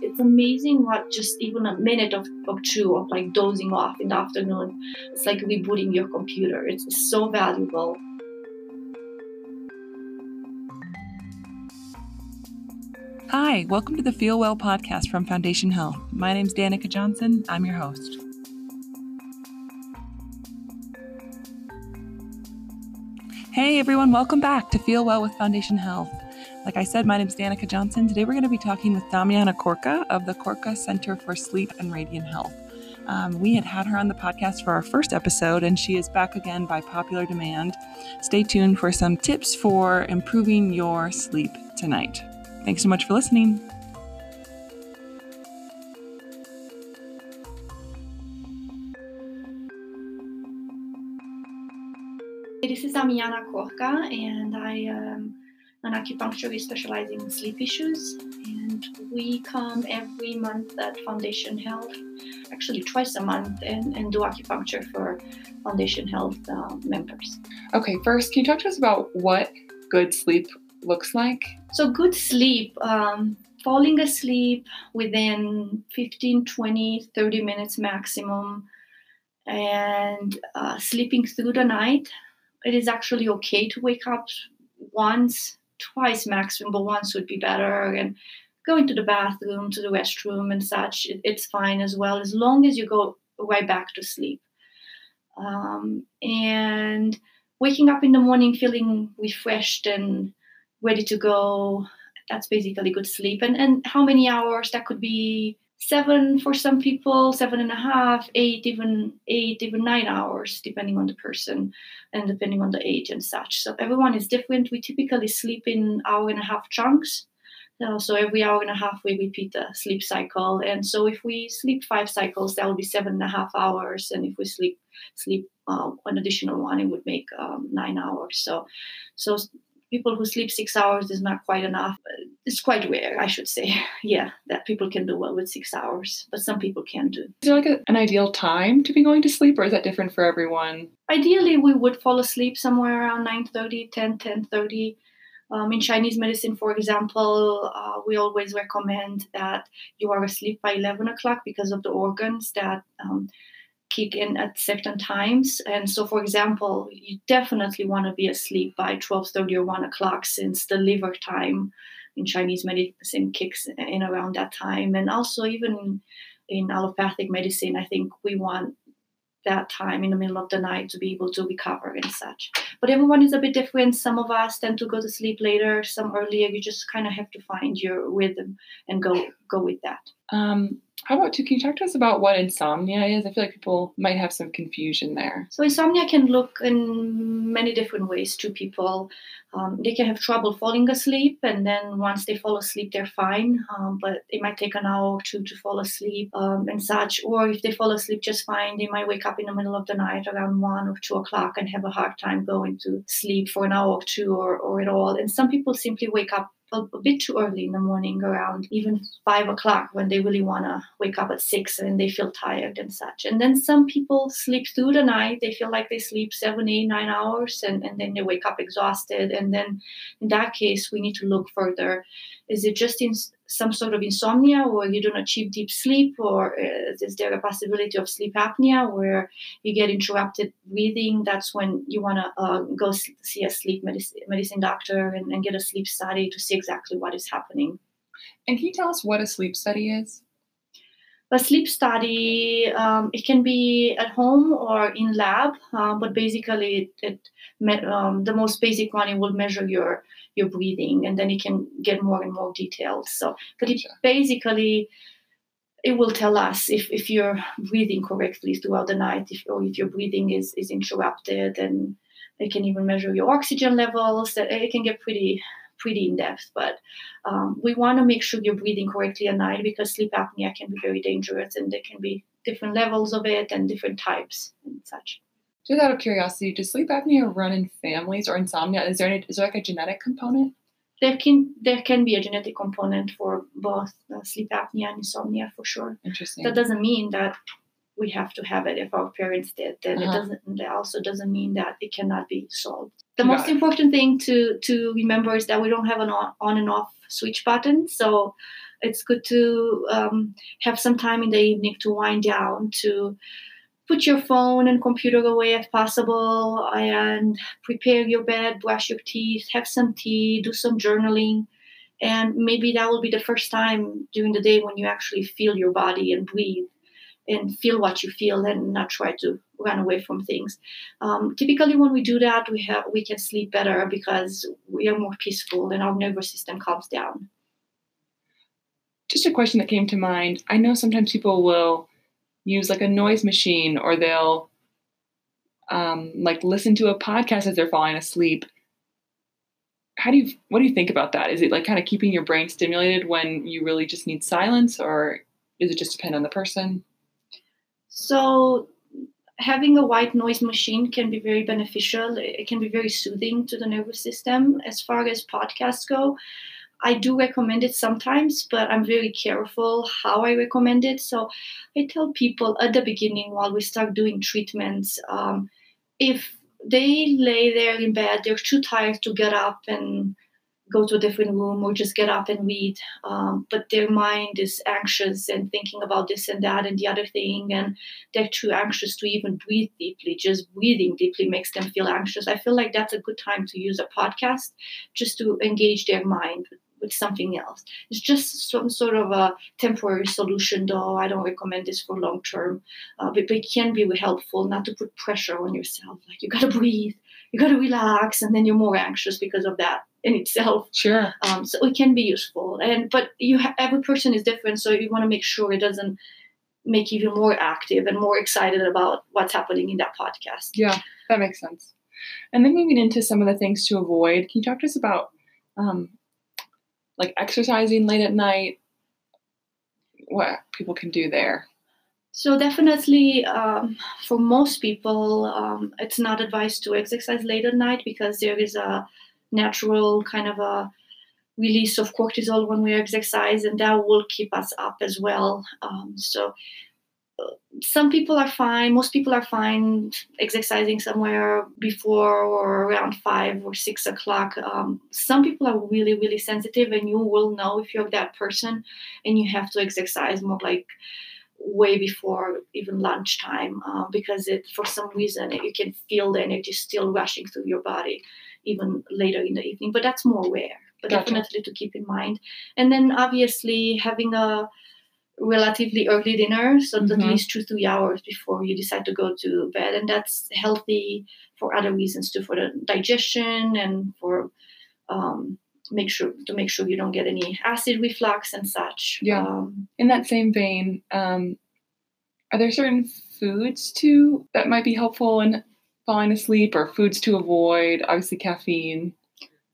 it's amazing what just even a minute of, of two of like dozing off in the afternoon, it's like rebooting your computer. It's so valuable. Hi, welcome to the Feel Well podcast from Foundation Health. My name is Danica Johnson. I'm your host. Hey everyone, welcome back to Feel Well with Foundation Health. Like I said, my name is Danica Johnson. Today we're going to be talking with Damiana Korka of the Korka Center for Sleep and Radiant Health. Um, we had had her on the podcast for our first episode, and she is back again by popular demand. Stay tuned for some tips for improving your sleep tonight. Thanks so much for listening. This is Damiana Korka, and I am an acupuncturist specialize in sleep issues. And we come every month at Foundation Health, actually twice a month, and, and do acupuncture for Foundation Health uh, members. Okay, first, can you talk to us about what good sleep looks like? So, good sleep, um, falling asleep within 15, 20, 30 minutes maximum, and uh, sleeping through the night. It is actually okay to wake up once twice maximum, but once would be better. And going to the bathroom, to the restroom, and such, it, it's fine as well, as long as you go right back to sleep. Um, and waking up in the morning feeling refreshed and ready to go, that's basically good sleep. And, and how many hours? That could be seven for some people, seven and a half, eight, even eight, even nine hours, depending on the person and depending on the age and such. So everyone is different. We typically sleep in hour and a half chunks. So every hour and a half we repeat the sleep cycle. And so if we sleep five cycles, that will be seven and a half hours. And if we sleep sleep uh, an additional one, it would make um, nine hours. So so people who sleep six hours is not quite enough. It's quite rare, I should say. Yeah, that people can do well with six hours, but some people can do. Is there like a, an ideal time to be going to sleep, or is that different for everyone? Ideally, we would fall asleep somewhere around 9.30, 10, 10.30. Um, in Chinese medicine, for example, uh, we always recommend that you are asleep by 11 o'clock because of the organs that um, kick in at certain times. And so, for example, you definitely want to be asleep by 12:30 or 1 o'clock, since the liver time in Chinese medicine kicks in around that time. And also, even in allopathic medicine, I think we want that time in the middle of the night to be able to recover and such. But everyone is a bit different. Some of us tend to go to sleep later, some earlier. You just kind of have to find your rhythm and go go with that. Um, how about too? Can you talk to us about what insomnia is? I feel like people might have some confusion there. So insomnia can look in many different ways to people. Um, they can have trouble falling asleep, and then once they fall asleep, they're fine. Um, but it might take an hour or two to fall asleep um, and such. Or if they fall asleep just fine, they might wake up in the middle of the night around one or two o'clock and have a hard time going to sleep for an hour or two or, or at all. And some people simply wake up a, a, bit too early in the morning, around even five o'clock, when they really want to wake up at six and they feel tired and such. And then some people sleep through the night. They feel like they sleep seven, eight, nine hours, and, and then they wake up exhausted. And then in that case, we need to look further. Is it just in some sort of insomnia or you don't achieve deep sleep or uh, is there a possibility of sleep apnea where you get interrupted breathing? That's when you want to uh, go see a sleep medicine, medicine doctor and, and, get a sleep study to see exactly what is happening. And can you tell us what a sleep study is a sleep study um, it can be at home or in lab uh, but basically it, it um, the most basic one it will measure your your breathing and then it can get more and more detailed. So but it basically it will tell us if, if you're breathing correctly throughout the night if, or if your breathing is, is interrupted and it can even measure your oxygen levels it can get pretty pretty in depth, but um, we want to make sure you're breathing correctly at night because sleep apnea can be very dangerous and there can be different levels of it and different types and such. Just out of curiosity, does sleep apnea run in families or insomnia? Is there any, is there like a genetic component? There can there can be a genetic component for both uh, sleep apnea and insomnia for sure. Interesting. That doesn't mean that we have to have it if our parents did. Then uh-huh. it doesn't. It also doesn't mean that it cannot be solved. The Got most it. important thing to to remember is that we don't have an on, on and off switch button. So it's good to um, have some time in the evening to wind down to put your phone and computer away if possible and prepare your bed brush your teeth have some tea do some journaling and maybe that will be the first time during the day when you actually feel your body and breathe and feel what you feel and not try to run away from things. Um, typically, when we do that, we have we can sleep better because we are more peaceful and our nervous system calms down. Just a question that came to mind. I know sometimes people will use like a noise machine or they'll um, like listen to a podcast as they're falling asleep. How do you what do you think about that? Is it like kind of keeping your brain stimulated when you really just need silence, or does it just depend on the person? So having a white noise machine can be very beneficial. It can be very soothing to the nervous system. As far as podcasts go, I do recommend it sometimes, but I'm very careful how I recommend it. So I tell people at the beginning while we start doing treatments, um, if they lay there in bed, they're too tired to get up and go to a different room or just get up and read. Um, but their mind is anxious and thinking about this and that and the other thing, and they're too anxious to even breathe deeply. Just breathing deeply makes them feel anxious. I feel like that's a good time to use a podcast just to engage their mind with, something else. It's just some sort of a temporary solution, though. I don't recommend this for long term, uh, but, but it can be helpful not to put pressure on yourself. Like you gotta breathe, you gotta relax, and then you're more anxious because of that in itself. Sure. Um, so it can be useful, and but you ha- every person is different, so you want to make sure it doesn't make you even more active and more excited about what's happening in that podcast. Yeah, that makes sense. And then moving into some of the things to avoid, can you talk to us about um, like exercising late at night? What people can do there? So definitely, um, for most people, um, it's not advised to exercise late at night because there is a natural kind of a release of cortisol when we exercise, and that will keep us up as well. Um, so uh, some people are fine most people are fine exercising somewhere before or around five or six o'clock um, some people are really really sensitive and you will know if you're that person and you have to exercise more like way before even lunchtime uh, because it for some reason you can feel the energy still rushing through your body even later in the evening, but that's more rare. But gotcha. definitely to keep in mind. And then obviously having a relatively early dinner, so mm-hmm. at least two three hours before you decide to go to bed, and that's healthy for other reasons too, for the digestion and for um, make sure to make sure you don't get any acid reflux and such. Yeah. Um, in that same vein, um, are there certain foods too that might be helpful in falling asleep or foods to avoid? Obviously, caffeine.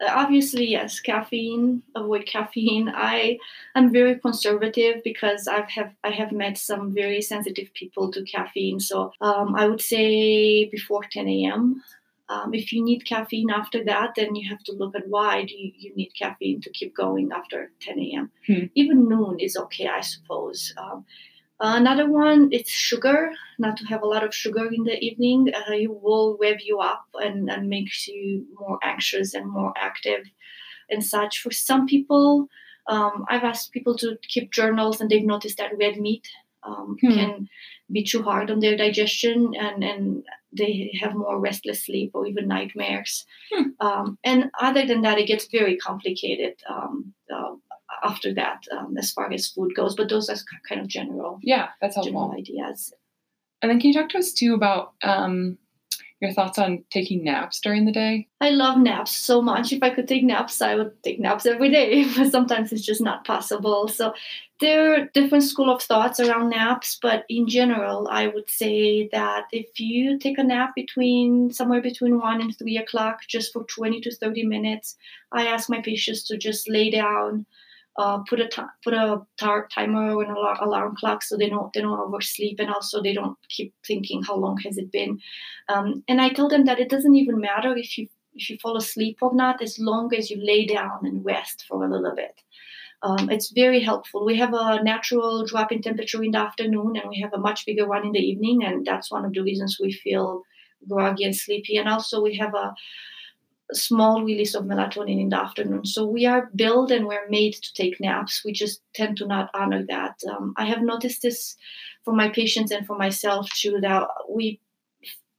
Uh, obviously, yes, caffeine. Avoid caffeine. I am very conservative because I've have I have met some very sensitive people to caffeine. So um, I would say before 10 a.m. Um, if you need caffeine after that, then you have to look at why do you, you need caffeine to keep going after 10 a.m. Hmm. Even noon is okay, I suppose. Um, another one, it's sugar. Not to have a lot of sugar in the evening. Uh, it will rev you up and, and makes you more anxious and more active and such. For some people, um, I've asked people to keep journals and they've noticed that red meat um, hmm. can be too hard on their digestion and, and they have more restless sleep or even nightmares. Hmm. Um, and other than that, it gets very complicated. Um, uh, after that um, as far as food goes. But those are kind of general. Yeah, that's helpful. General ideas. And then can you talk to us too about um, your thoughts on taking naps during the day? I love naps so much. If I could take naps, I would take naps every day, but sometimes it's just not possible. So there are different school of thoughts around naps, but in general, I would say that if you take a nap between somewhere between one and three o'clock, just for 20 to 30 minutes, I ask my patients to just lay down uh, put a t- put a tar- timer and alarm, alarm clock so they don't they don't oversleep and also they don't keep thinking how long has it been. Um, and I tell them that it doesn't even matter if you if you fall asleep or not, as long as you lay down and rest for a little bit. Um, it's very helpful. We have a natural drop in temperature in the afternoon, and we have a much bigger one in the evening, and that's one of the reasons we feel groggy and sleepy. And also, we have a small release of melatonin in the afternoon. So we are built and we're made to take naps. We just tend to not honor that. Um, I have noticed this for my patients and for myself too. That we,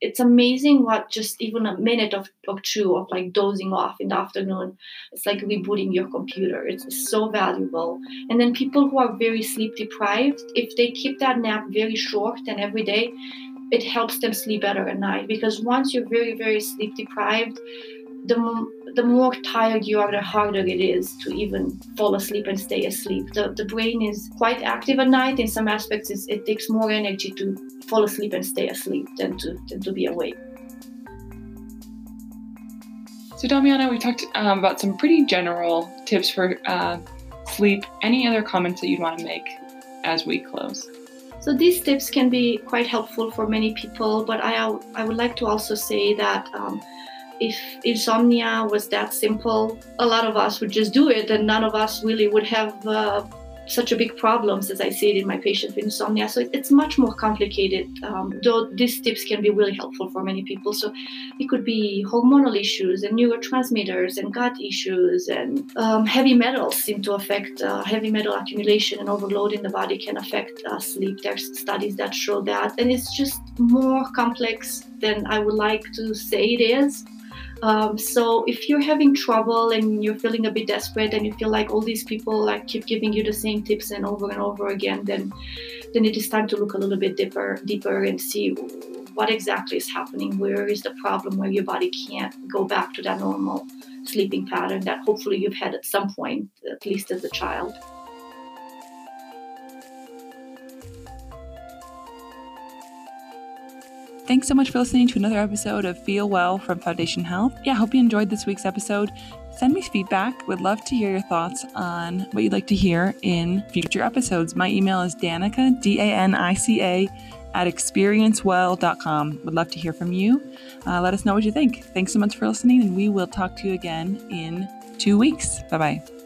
it's amazing what just even a minute of, of two of like dozing off in the afternoon. It's like rebooting your computer. It's so valuable. And then people who are very sleep deprived, if they keep that nap very short and every day, it helps them sleep better at night because once you're very very sleep deprived the, the more tired you are, the harder it is to even fall asleep and stay asleep. The, the brain is quite active at night. In some aspects, it takes more energy to fall asleep and stay asleep than to, than to be awake. So, Damiana, we talked um, about some pretty general tips for uh, sleep. Any other comments that you'd want to make as we close? So these tips can be quite helpful for many people, but I, I would like to also say that um, if insomnia was that simple, a lot of us would just do it, and none of us really would have uh, such a big problems as I see it in my patients with insomnia. So it's much more complicated. Um, though these tips can be really helpful for many people. So it could be hormonal issues and neurotransmitters and gut issues and um, heavy metals seem to affect uh, heavy metal accumulation and overload in the body can affect uh, sleep. There's studies that show that, and it's just more complex than I would like to say it is. Um, so if you're having trouble and you're feeling a bit desperate and you feel like all these people like keep giving you the same tips and over and over again, then then it is time to look a little bit deeper, deeper and see what exactly is happening. Where is the problem where your body can't go back to that normal sleeping pattern that hopefully you've had at some point, at least as a child. Thanks so much for listening to another episode of Feel Well from Foundation Health. Yeah, I hope you enjoyed this week's episode. Send me feedback. Would love to hear your thoughts on what you'd like to hear in future episodes. My email is Danica, D A N I C A, at experiencewell.com. Would love to hear from you. Uh, let us know what you think. Thanks so much for listening, and we will talk to you again in two weeks. Bye bye.